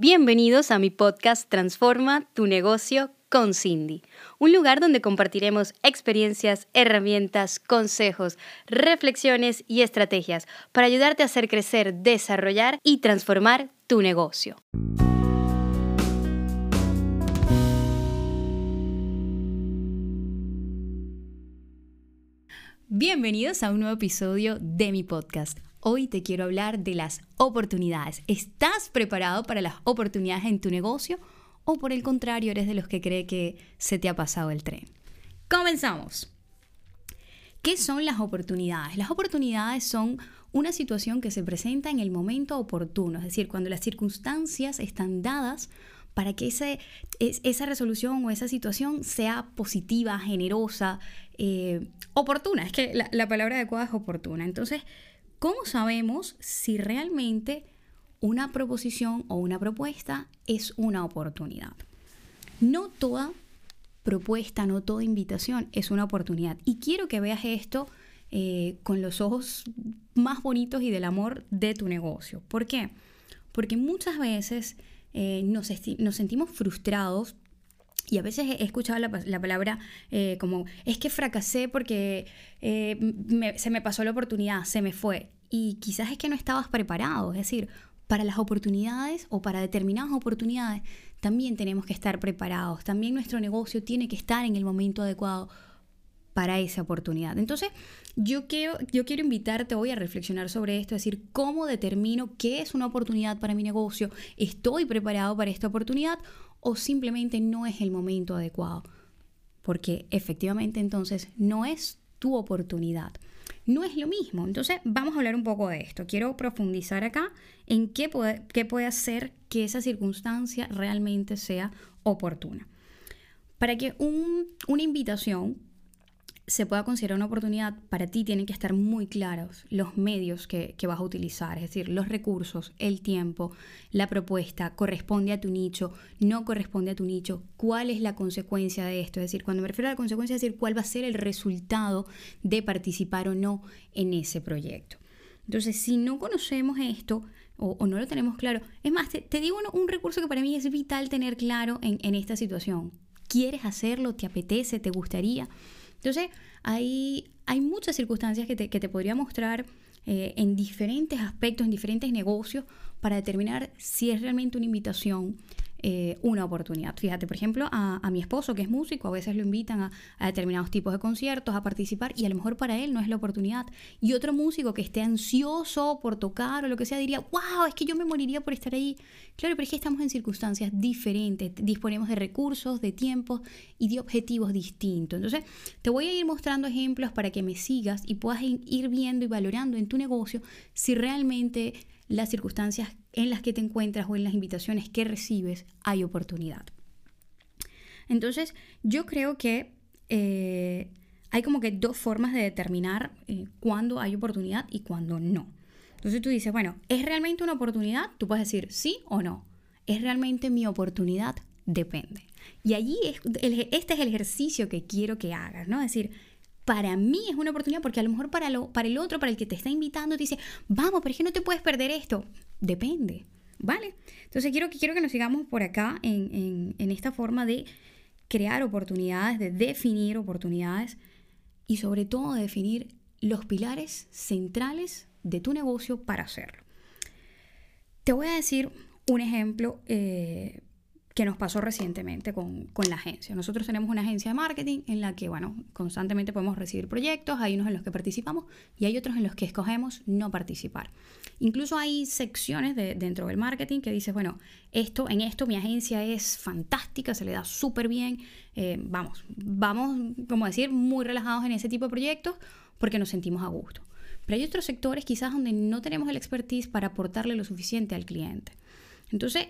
Bienvenidos a mi podcast Transforma tu negocio con Cindy, un lugar donde compartiremos experiencias, herramientas, consejos, reflexiones y estrategias para ayudarte a hacer crecer, desarrollar y transformar tu negocio. Bienvenidos a un nuevo episodio de mi podcast. Hoy te quiero hablar de las oportunidades. ¿Estás preparado para las oportunidades en tu negocio o por el contrario eres de los que cree que se te ha pasado el tren? Comenzamos. ¿Qué son las oportunidades? Las oportunidades son una situación que se presenta en el momento oportuno, es decir, cuando las circunstancias están dadas para que esa resolución o esa situación sea positiva, generosa, eh, oportuna. Es que la, la palabra adecuada es oportuna. Entonces, ¿Cómo sabemos si realmente una proposición o una propuesta es una oportunidad? No toda propuesta, no toda invitación es una oportunidad. Y quiero que veas esto eh, con los ojos más bonitos y del amor de tu negocio. ¿Por qué? Porque muchas veces eh, nos, sentimos frustrados y a veces he escuchado la, palabra eh, como, es que fracasé porque eh, se me pasó la oportunidad, se me fue. Y quizás es que no estabas preparado. Es decir, para las oportunidades o para determinadas oportunidades también tenemos que estar preparados. También nuestro negocio tiene que estar en el momento adecuado para esa oportunidad. Entonces, yo quiero, yo quiero invitarte hoy a reflexionar sobre esto, es decir, cómo determino qué es una oportunidad para mi negocio, estoy preparado para esta oportunidad o simplemente no es el momento adecuado. Porque efectivamente entonces no es tu oportunidad. No es lo mismo. Entonces vamos a hablar un poco de esto. Quiero profundizar acá en qué puede, qué puede hacer que esa circunstancia realmente sea oportuna. Para que una invitación se pueda considerar una oportunidad, para ti tienen que estar muy claros los medios que, vas a utilizar, es decir, los recursos, el tiempo, la propuesta, corresponde a tu nicho, no corresponde a tu nicho, cuál es la consecuencia de esto, es decir, cuando me refiero a la consecuencia, es decir, cuál va a ser el resultado de participar o no en ese proyecto. Entonces, si no conocemos esto, o, no lo tenemos claro. Es más, te, digo un, recurso que para mí es vital tener claro en, esta situación. ¿Quieres hacerlo? ¿Te apetece? ¿Te gustaría? Entonces, hay, hay muchas circunstancias que te, que te podría mostrar eh, en diferentes aspectos, en diferentes negocios, para determinar si es realmente una invitación eh, una oportunidad. Fíjate, por ejemplo, a, mi esposo que es músico, a veces lo invitan a, determinados tipos de conciertos, a participar y a lo mejor para él no es la oportunidad. Y otro músico que esté ansioso por tocar o lo que sea diría, wow, es que yo me moriría por estar ahí. Claro, pero es que estamos en circunstancias diferentes, disponemos de recursos, de tiempos y de objetivos distintos. Entonces, te voy a ir mostrando ejemplos para que me sigas y puedas ir viendo y valorando en tu negocio si realmente las circunstancias en las que te encuentras o en las invitaciones que recibes hay oportunidad. Entonces, yo creo que eh, hay como que dos formas de determinar eh, cuándo hay oportunidad y cuándo no. Entonces tú dices, bueno, ¿es realmente una oportunidad? Tú puedes decir sí o no. ¿Es realmente mi oportunidad? Depende. Y allí es, este es el ejercicio que quiero que hagas, ¿no? Es decir, para mí es una oportunidad porque a lo mejor para, lo, para el otro, para el que te está invitando, te dice, vamos, pero es que no te puedes perder esto. Depende, ¿vale? Entonces quiero, quiero que nos sigamos por acá en, en esta forma de crear oportunidades, de definir oportunidades y sobre todo de definir los pilares centrales de tu negocio para hacerlo. Te voy a decir un ejemplo eh, que nos pasó recientemente con, la agencia. Nosotros tenemos una agencia de marketing en la que, bueno, constantemente podemos recibir proyectos, hay unos en los que participamos y hay otros en los que escogemos no participar. Incluso hay secciones de, dentro del marketing que dices, bueno, esto, en esto mi agencia es fantástica, se le da súper bien, eh, vamos, vamos, como decir, muy relajados en ese tipo de proyectos porque nos sentimos a gusto. Pero hay otros sectores quizás donde no tenemos el expertise para aportarle lo suficiente al cliente. Entonces,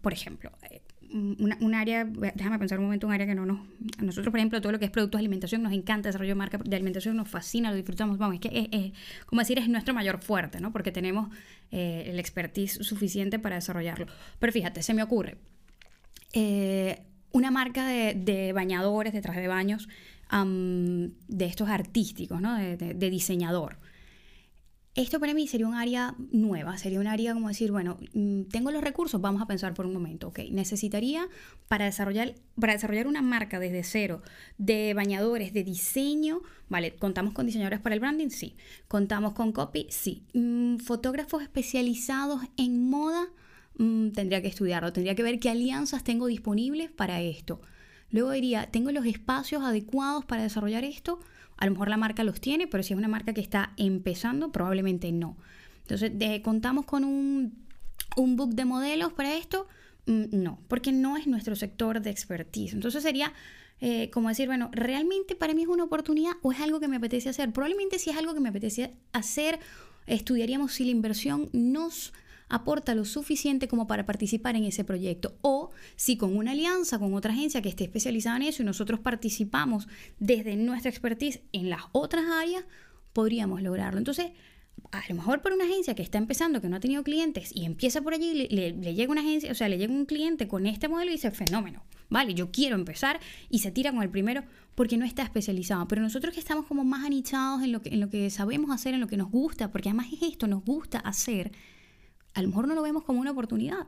por ejemplo, eh, un, área, déjame pensar un momento, un área que no nos... nosotros, por ejemplo, todo lo que es productos de alimentación, nos encanta desarrollo de marca de alimentación, nos fascina, lo disfrutamos. Vamos, es que, es, como decir, es nuestro mayor fuerte, ¿no? Porque tenemos eh, el expertise suficiente para desarrollarlo. Pero fíjate, se me ocurre. Eh, una marca de, bañadores, de traje de baños, de estos artísticos, ¿no? de diseñador esto para mí sería un área nueva, sería un área como decir, bueno, mm, tengo los recursos, vamos a pensar por un momento, ok, necesitaría para desarrollar, para desarrollar una marca desde cero, de bañadores, de diseño, vale, contamos con diseñadores para el branding, sí, contamos con copy, sí, mm, fotógrafos especializados en moda, mm, tendría que estudiarlo, tendría que ver qué alianzas tengo disponibles para esto. Luego diría, ¿tengo los espacios adecuados para desarrollar esto? A lo mejor la marca los tiene, pero si es una marca que está empezando, probablemente no. Entonces, ¿contamos con un, un book de modelos para esto? Mm, no, porque no es nuestro sector de expertise. Entonces sería eh, como decir, bueno, ¿realmente para mí es una oportunidad o es algo que me apetece hacer? Probablemente si es algo que me apetece hacer, estudiaríamos si la inversión nos aporta lo suficiente como para participar en ese proyecto. O si con una alianza con otra agencia que esté especializada en eso y nosotros participamos desde nuestra expertise en las otras áreas, podríamos lograrlo. Entonces, a lo mejor por una agencia que está empezando, que no ha tenido clientes y empieza por allí, le, le, llega una agencia, o sea, le llega un cliente con este modelo y dice, fenómeno, vale, yo quiero empezar y se tira con el primero porque no está especializado. Pero nosotros que estamos como más anichados en lo que, en lo que sabemos hacer, en lo que nos gusta, porque además es esto, nos gusta hacer, a lo mejor no lo vemos como una oportunidad.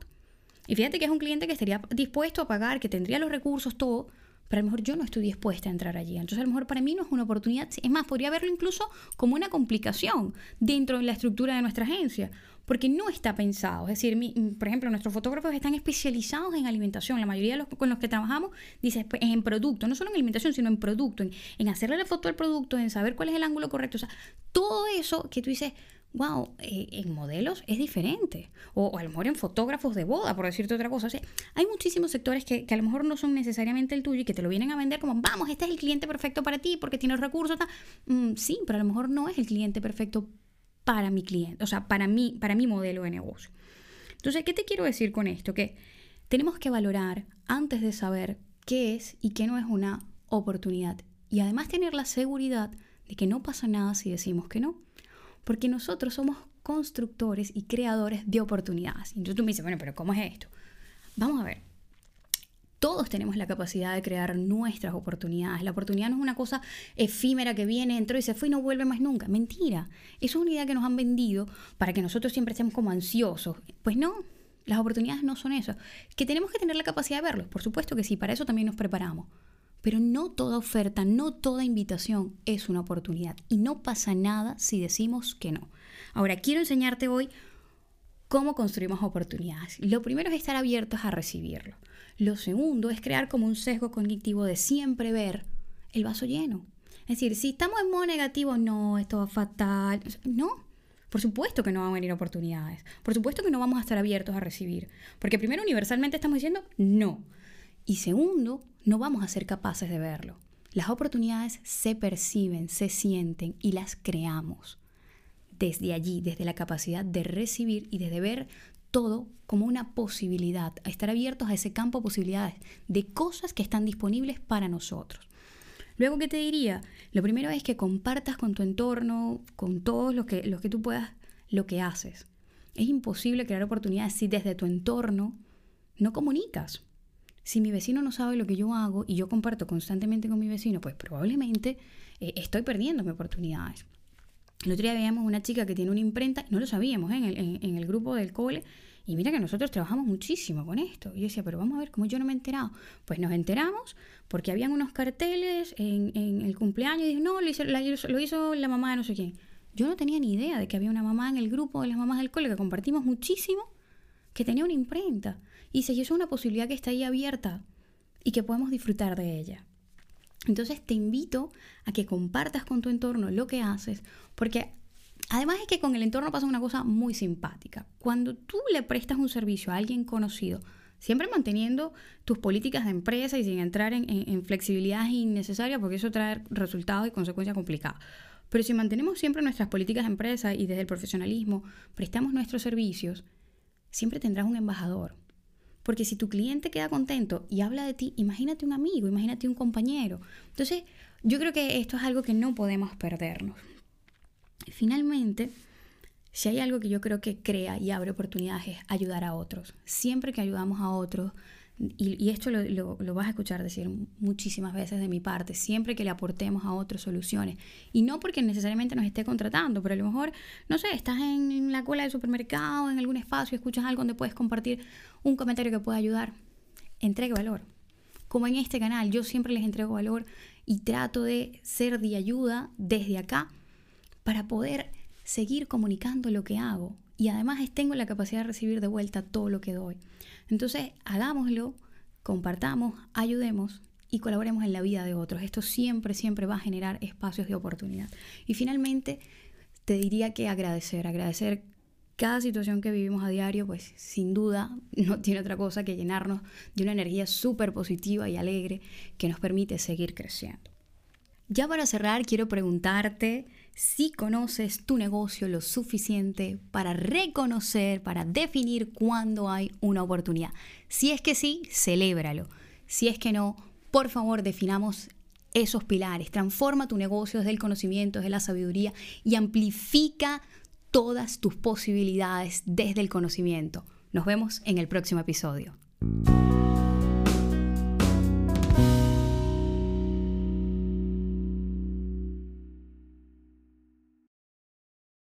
Y fíjate que es un cliente que estaría dispuesto a pagar, que tendría los recursos, todo, pero a lo mejor yo no estoy dispuesta a entrar allí. Entonces a lo mejor para mí no es una oportunidad. Es más, podría verlo incluso como una complicación dentro de la estructura de nuestra agencia, porque no está pensado. Es decir, por ejemplo, nuestros fotógrafos están especializados en alimentación. La mayoría de los con los que trabajamos dice pues, en producto, no solo en alimentación, sino en producto, en, en hacerle la foto al producto, en saber cuál es el ángulo correcto. O sea, todo eso que tú dices, wow, eh, en modelos es diferente. O, a lo mejor en fotógrafos de boda, por decirte otra cosa. hay muchísimos sectores que, a lo mejor no son necesariamente el tuyo y que te lo vienen a vender como, vamos, este es el cliente perfecto para ti porque tiene recursos. Mm, sí, pero a lo mejor no es el cliente perfecto para mi cliente, o sea, para mí, para mi modelo de negocio. Entonces, ¿qué te quiero decir con esto? Que tenemos que valorar antes de saber qué es y qué no es una oportunidad. Y además tener la seguridad de que no pasa nada si decimos que no porque nosotros somos constructores y creadores de oportunidades. Entonces tú me dices, bueno, pero ¿cómo es esto? Vamos a ver. Todos tenemos la capacidad de crear nuestras oportunidades. La oportunidad no es una cosa efímera que viene, entró y se fue y no vuelve más nunca. Mentira. Eso es una idea que nos han vendido para que nosotros siempre estemos como ansiosos. Pues no, las oportunidades no son eso. Que tenemos que tener la capacidad de verlos. Por supuesto que sí, para eso también nos preparamos. Pero no toda oferta, no toda invitación es una oportunidad y no pasa nada si decimos que no. Ahora, quiero enseñarte hoy cómo construimos oportunidades. Lo primero es estar abiertos a recibirlo. Lo segundo es crear como un sesgo cognitivo de siempre ver el vaso lleno. Es decir, si estamos en modo negativo, no, esto va fatal. No, por supuesto que no van a venir oportunidades. Por supuesto que no vamos a estar abiertos a recibir. Porque primero, universalmente estamos diciendo no. Y segundo, no vamos a ser capaces de verlo. Las oportunidades se perciben, se sienten y las creamos. Desde allí, desde la capacidad de recibir y desde ver todo como una posibilidad, a estar abiertos a ese campo de posibilidades, de cosas que están disponibles para nosotros. Luego, ¿qué te diría? Lo primero es que compartas con tu entorno, con todos los que, los que tú puedas, lo que haces. Es imposible crear oportunidades si desde tu entorno no comunicas. Si mi vecino no sabe lo que yo hago y yo comparto constantemente con mi vecino, pues probablemente eh, estoy perdiendo mis oportunidades. El otro día veíamos una chica que tiene una imprenta, no lo sabíamos ¿eh? en, el, grupo del cole, y mira que nosotros trabajamos muchísimo con esto. Y yo decía, pero vamos a ver cómo yo no me he enterado. Pues nos enteramos porque habían unos carteles en, en el cumpleaños y dije, no, lo hizo, la, lo hizo la mamá de no sé quién. Yo no tenía ni idea de que había una mamá en el grupo de las mamás del cole que compartimos muchísimo que tenía una imprenta. Y si eso es una posibilidad que está ahí abierta y que podemos disfrutar de ella. Entonces te invito a que compartas con tu entorno lo que haces, porque además es que con el entorno pasa una cosa muy simpática. Cuando tú le prestas un servicio a alguien conocido, siempre manteniendo tus políticas de empresa y sin entrar en, en, flexibilidades innecesarias, porque eso trae resultados y consecuencias complicadas. Pero si mantenemos siempre nuestras políticas de empresa y desde el profesionalismo prestamos nuestros servicios, siempre tendrás un embajador. Porque si tu cliente queda contento y habla de ti, imagínate un amigo, imagínate un compañero. Entonces, yo creo que esto es algo que no podemos perdernos. Finalmente, si hay algo que yo creo que crea y abre oportunidades es ayudar a otros. Siempre que ayudamos a otros, y, esto lo, lo, vas a escuchar decir muchísimas veces de mi parte, siempre que le aportemos a otros soluciones. Y no porque necesariamente nos esté contratando, pero a lo mejor, no sé, estás en la cola del supermercado, en algún espacio, escuchas algo donde puedes compartir un comentario que pueda ayudar. Entregue valor. Como en este canal, yo siempre les entrego valor y trato de ser de ayuda desde acá para poder seguir comunicando lo que hago. Y además tengo la capacidad de recibir de vuelta todo lo que doy. Entonces, hagámoslo, compartamos, ayudemos y colaboremos en la vida de otros. Esto siempre, siempre va a generar espacios de oportunidad. Y finalmente, te diría que agradecer, agradecer cada situación que vivimos a diario, pues sin duda no tiene otra cosa que llenarnos de una energía súper positiva y alegre que nos permite seguir creciendo. Ya para cerrar, quiero preguntarte si conoces tu negocio lo suficiente para reconocer, para definir cuándo hay una oportunidad. Si es que sí, celébralo. Si es que no, por favor definamos esos pilares. Transforma tu negocio desde el conocimiento, desde la sabiduría y amplifica todas tus posibilidades desde el conocimiento. Nos vemos en el próximo episodio.